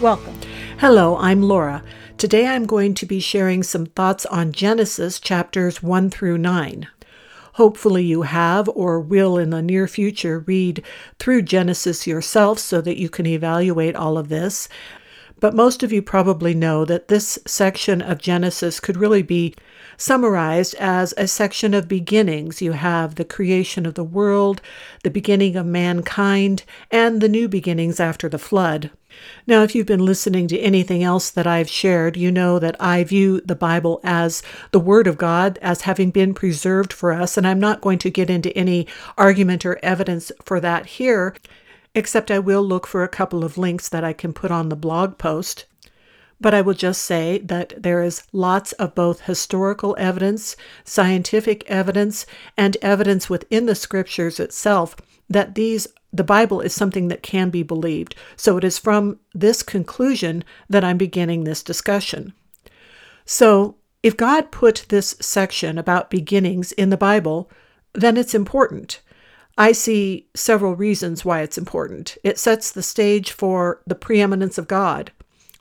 Welcome. Hello, I'm Laura. Today I'm going to be sharing some thoughts on Genesis chapters 1 through 9. Hopefully, you have or will in the near future read through Genesis yourself so that you can evaluate all of this. But most of you probably know that this section of Genesis could really be summarized as a section of beginnings. You have the creation of the world, the beginning of mankind, and the new beginnings after the flood. Now, if you've been listening to anything else that I've shared, you know that I view the Bible as the Word of God, as having been preserved for us, and I'm not going to get into any argument or evidence for that here, except I will look for a couple of links that I can put on the blog post. But I will just say that there is lots of both historical evidence, scientific evidence, and evidence within the scriptures itself that these the Bible is something that can be believed. So it is from this conclusion that I'm beginning this discussion. So, if God put this section about beginnings in the Bible, then it's important. I see several reasons why it's important. It sets the stage for the preeminence of God,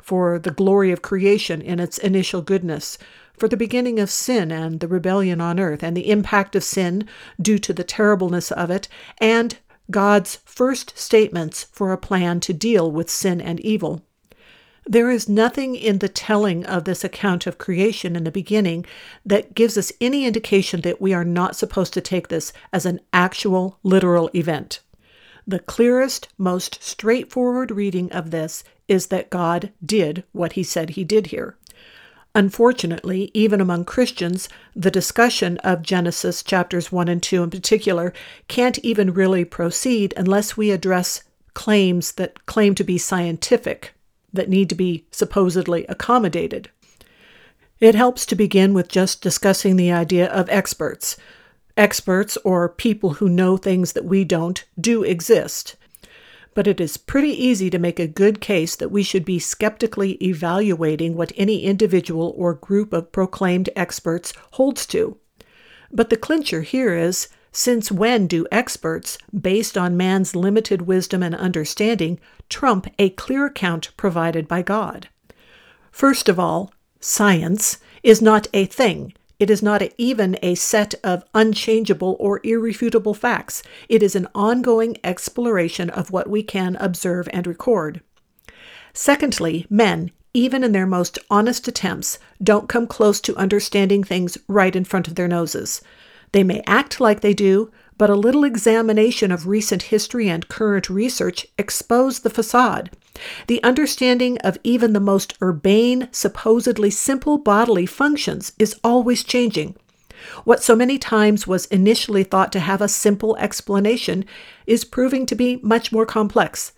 for the glory of creation in its initial goodness, for the beginning of sin and the rebellion on earth, and the impact of sin due to the terribleness of it, and God's first statements for a plan to deal with sin and evil. There is nothing in the telling of this account of creation in the beginning that gives us any indication that we are not supposed to take this as an actual, literal event. The clearest, most straightforward reading of this is that God did what he said he did here. Unfortunately, even among Christians, the discussion of Genesis chapters 1 and 2 in particular can't even really proceed unless we address claims that claim to be scientific, that need to be supposedly accommodated. It helps to begin with just discussing the idea of experts. Experts, or people who know things that we don't, do exist but it is pretty easy to make a good case that we should be skeptically evaluating what any individual or group of proclaimed experts holds to. But the clincher here is since when do experts, based on man's limited wisdom and understanding, trump a clear account provided by God? First of all, science is not a thing. It is not even a set of unchangeable or irrefutable facts. It is an ongoing exploration of what we can observe and record. Secondly, men, even in their most honest attempts, don't come close to understanding things right in front of their noses. They may act like they do, but a little examination of recent history and current research expose the facade. The understanding of even the most urbane, supposedly simple bodily functions is always changing. What so many times was initially thought to have a simple explanation is proving to be much more complex.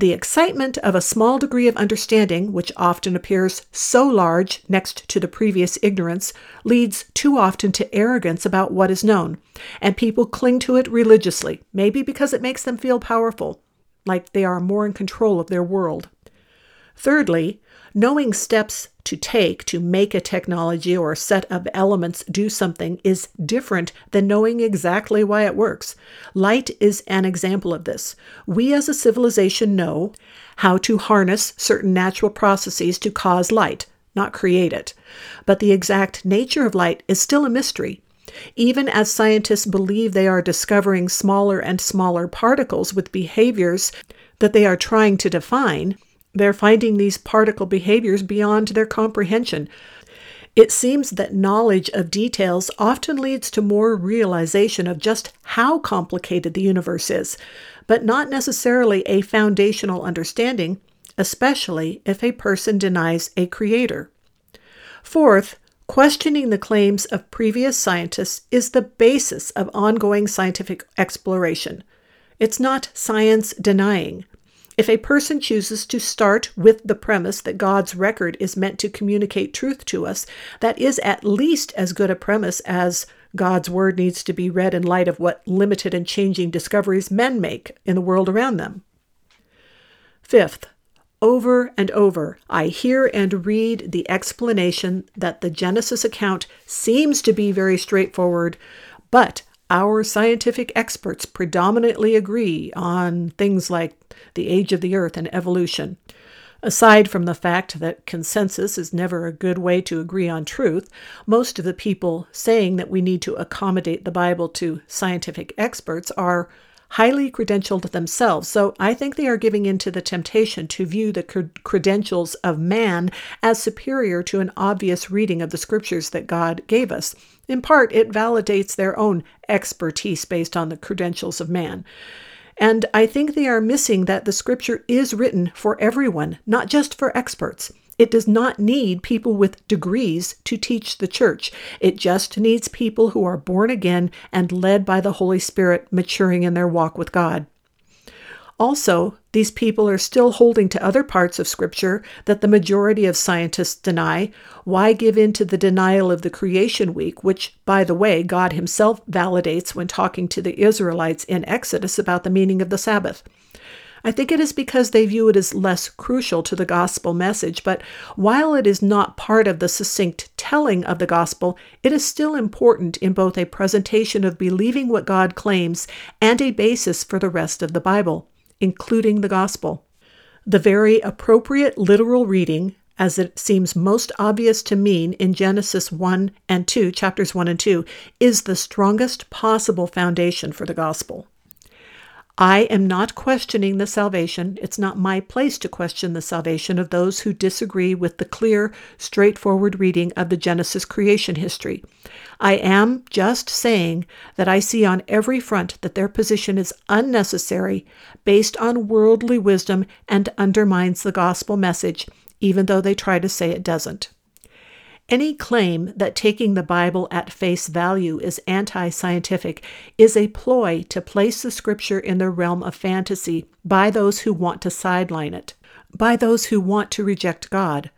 The excitement of a small degree of understanding, which often appears so large next to the previous ignorance, leads too often to arrogance about what is known, and people cling to it religiously, maybe because it makes them feel powerful like they are more in control of their world. Thirdly, knowing steps to take to make a technology or a set of elements do something is different than knowing exactly why it works. Light is an example of this. We as a civilization know how to harness certain natural processes to cause light, not create it. But the exact nature of light is still a mystery. Even as scientists believe they are discovering smaller and smaller particles with behaviors that they are trying to define, they're finding these particle behaviors beyond their comprehension. It seems that knowledge of details often leads to more realization of just how complicated the universe is, but not necessarily a foundational understanding, especially if a person denies a creator. Fourth, Questioning the claims of previous scientists is the basis of ongoing scientific exploration. It's not science denying. If a person chooses to start with the premise that God's record is meant to communicate truth to us, that is at least as good a premise as God's word needs to be read in light of what limited and changing discoveries men make in the world around them. Fifth, over and over, I hear and read the explanation that the Genesis account seems to be very straightforward, but our scientific experts predominantly agree on things like the age of the earth and evolution. Aside from the fact that consensus is never a good way to agree on truth, most of the people saying that we need to accommodate the Bible to scientific experts are highly credentialed themselves. So I think they are giving in to the temptation to view the credentials of man as superior to an obvious reading of the scriptures that God gave us. In part, it validates their own expertise based on the credentials of man. And I think they are missing that the scripture is written for everyone, not just for experts. It does not need people with degrees to teach the church. It just needs people who are born again and led by the Holy Spirit, maturing in their walk with God. Also, these people are still holding to other parts of Scripture that the majority of scientists deny. Why give in to the denial of the creation week, which, by the way, God Himself validates when talking to the Israelites in Exodus about the meaning of the Sabbath? I think it is because they view it as less crucial to the gospel message, but while it is not part of the succinct telling of the gospel, it is still important in both a presentation of believing what God claims and a basis for the rest of the Bible, including the gospel. The very appropriate literal reading, as it seems most obvious to mean in Genesis 1 and 2, chapters 1 and 2, is the strongest possible foundation for the gospel. I am not questioning the salvation. It's not my place to question the salvation of those who disagree with the clear, straightforward reading of the Genesis creation history. I am just saying that I see on every front that their position is unnecessary, based on worldly wisdom, and undermines the gospel message, even though they try to say it doesn't. Any claim that taking the Bible at face value is anti scientific is a ploy to place the scripture in the realm of fantasy by those who want to sideline it, by those who want to reject God.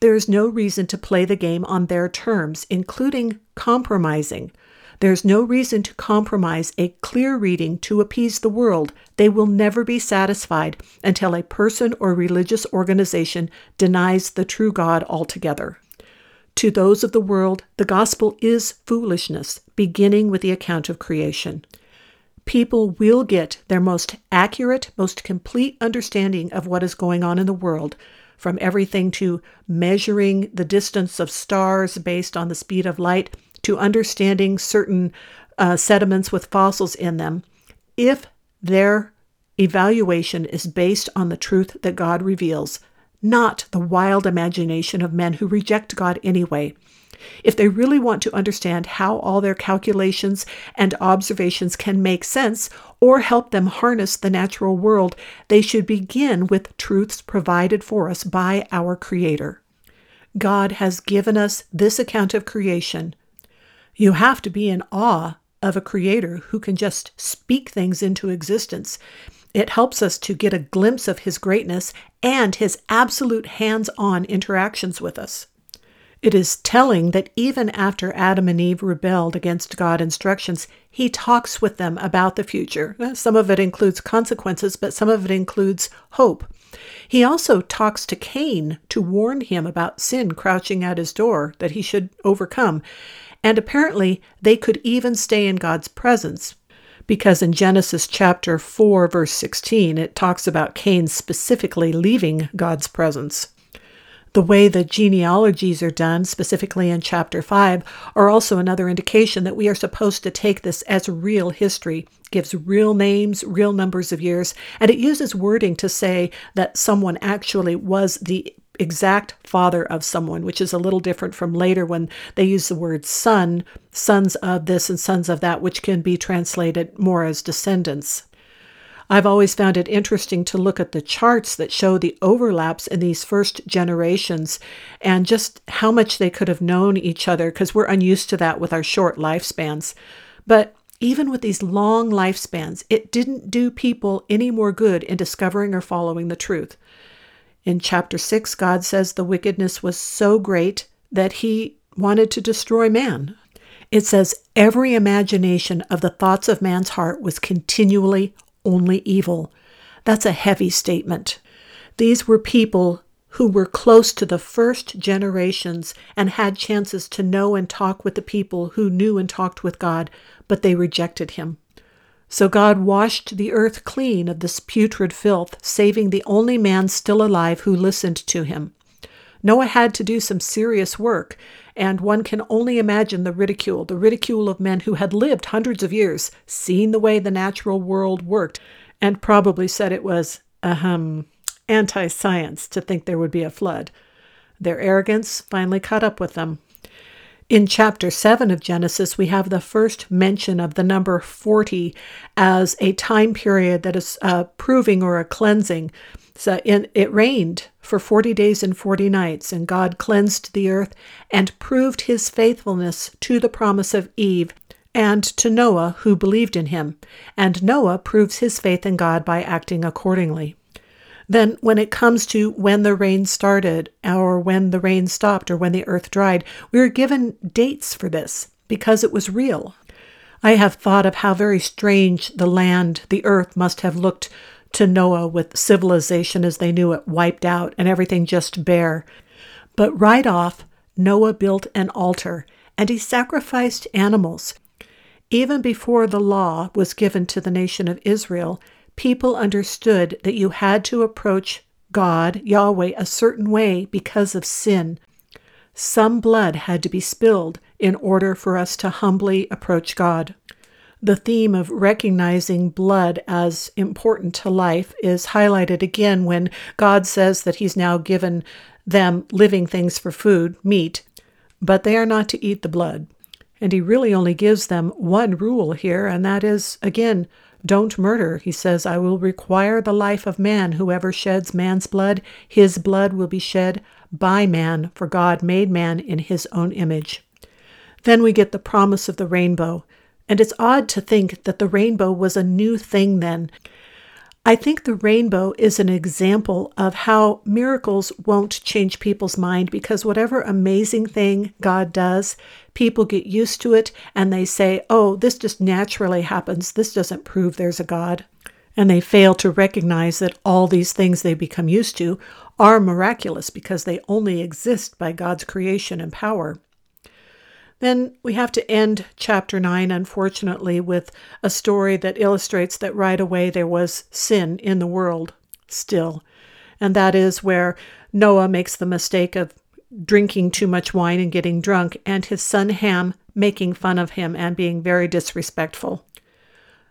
There is no reason to play the game on their terms, including compromising. There's no reason to compromise a clear reading to appease the world. They will never be satisfied until a person or religious organization denies the true God altogether. To those of the world, the gospel is foolishness, beginning with the account of creation. People will get their most accurate, most complete understanding of what is going on in the world, from everything to measuring the distance of stars based on the speed of light to understanding certain uh, sediments with fossils in them, if their evaluation is based on the truth that God reveals, not the wild imagination of men who reject God anyway. If they really want to understand how all their calculations and observations can make sense or help them harness the natural world, they should begin with truths provided for us by our Creator. God has given us this account of creation. You have to be in awe of a Creator who can just speak things into existence. It helps us to get a glimpse of His greatness and His absolute hands on interactions with us. It is telling that even after Adam and Eve rebelled against God's instructions, He talks with them about the future. Some of it includes consequences, but some of it includes hope. He also talks to Cain to warn him about sin crouching at his door that he should overcome. And apparently, they could even stay in God's presence because in Genesis chapter 4, verse 16, it talks about Cain specifically leaving God's presence. The way the genealogies are done, specifically in chapter 5, are also another indication that we are supposed to take this as real history. Gives real names, real numbers of years, and it uses wording to say that someone actually was the exact father of someone, which is a little different from later when they use the word son, sons of this and sons of that, which can be translated more as descendants. I've always found it interesting to look at the charts that show the overlaps in these first generations and just how much they could have known each other because we're unused to that with our short lifespans. But even with these long lifespans, it didn't do people any more good in discovering or following the truth. In chapter 6, God says the wickedness was so great that he wanted to destroy man. It says, Every imagination of the thoughts of man's heart was continually only evil. That's a heavy statement. These were people who were close to the first generations and had chances to know and talk with the people who knew and talked with God, but they rejected him. So God washed the earth clean of this putrid filth, saving the only man still alive who listened to him. Noah had to do some serious work, and one can only imagine the ridicule, the ridicule of men who had lived hundreds of years, seen the way the natural world worked, and probably said it was, ahem, anti science to think there would be a flood. Their arrogance finally caught up with them. In chapter 7 of Genesis, we have the first mention of the number 40 as a time period that is a uh, proving or a cleansing. So in, it rained for 40 days and 40 nights, and God cleansed the earth and proved his faithfulness to the promise of Eve and to Noah, who believed in him. And Noah proves his faith in God by acting accordingly. Then, when it comes to when the rain started, or when the rain stopped, or when the earth dried, we are given dates for this because it was real. I have thought of how very strange the land, the earth, must have looked to Noah with civilization as they knew it wiped out and everything just bare. But right off, Noah built an altar and he sacrificed animals. Even before the law was given to the nation of Israel, people understood that you had to approach God, Yahweh, a certain way because of sin. Some blood had to be spilled in order for us to humbly approach God. The theme of recognizing blood as important to life is highlighted again when God says that He's now given them living things for food, meat, but they are not to eat the blood. And He really only gives them one rule here, and that is, again, don't murder. He says, I will require the life of man. Whoever sheds man's blood, his blood will be shed by man, for God made man in his own image. Then we get the promise of the rainbow. And it's odd to think that the rainbow was a new thing then. I think the rainbow is an example of how miracles won't change people's mind because whatever amazing thing God does, people get used to it and they say, oh, this just naturally happens. This doesn't prove there's a God. And they fail to recognize that all these things they become used to are miraculous because they only exist by God's creation and power. Then we have to end chapter 9, unfortunately, with a story that illustrates that right away there was sin in the world still. And that is where Noah makes the mistake of drinking too much wine and getting drunk, and his son Ham making fun of him and being very disrespectful.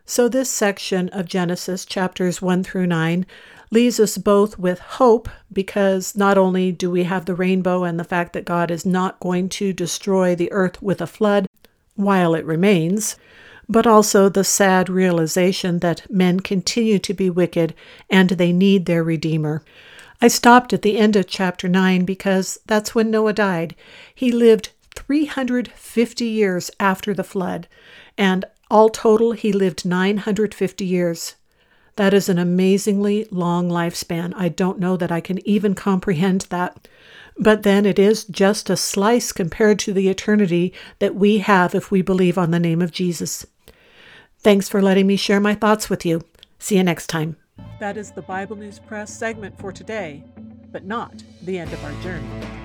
So, this section of Genesis, chapters 1 through 9, leaves us both with hope because not only do we have the rainbow and the fact that God is not going to destroy the earth with a flood while it remains, but also the sad realization that men continue to be wicked and they need their Redeemer. I stopped at the end of chapter 9 because that's when Noah died. He lived 350 years after the flood, and all total, he lived 950 years. That is an amazingly long lifespan. I don't know that I can even comprehend that. But then it is just a slice compared to the eternity that we have if we believe on the name of Jesus. Thanks for letting me share my thoughts with you. See you next time. That is the Bible News Press segment for today, but not the end of our journey.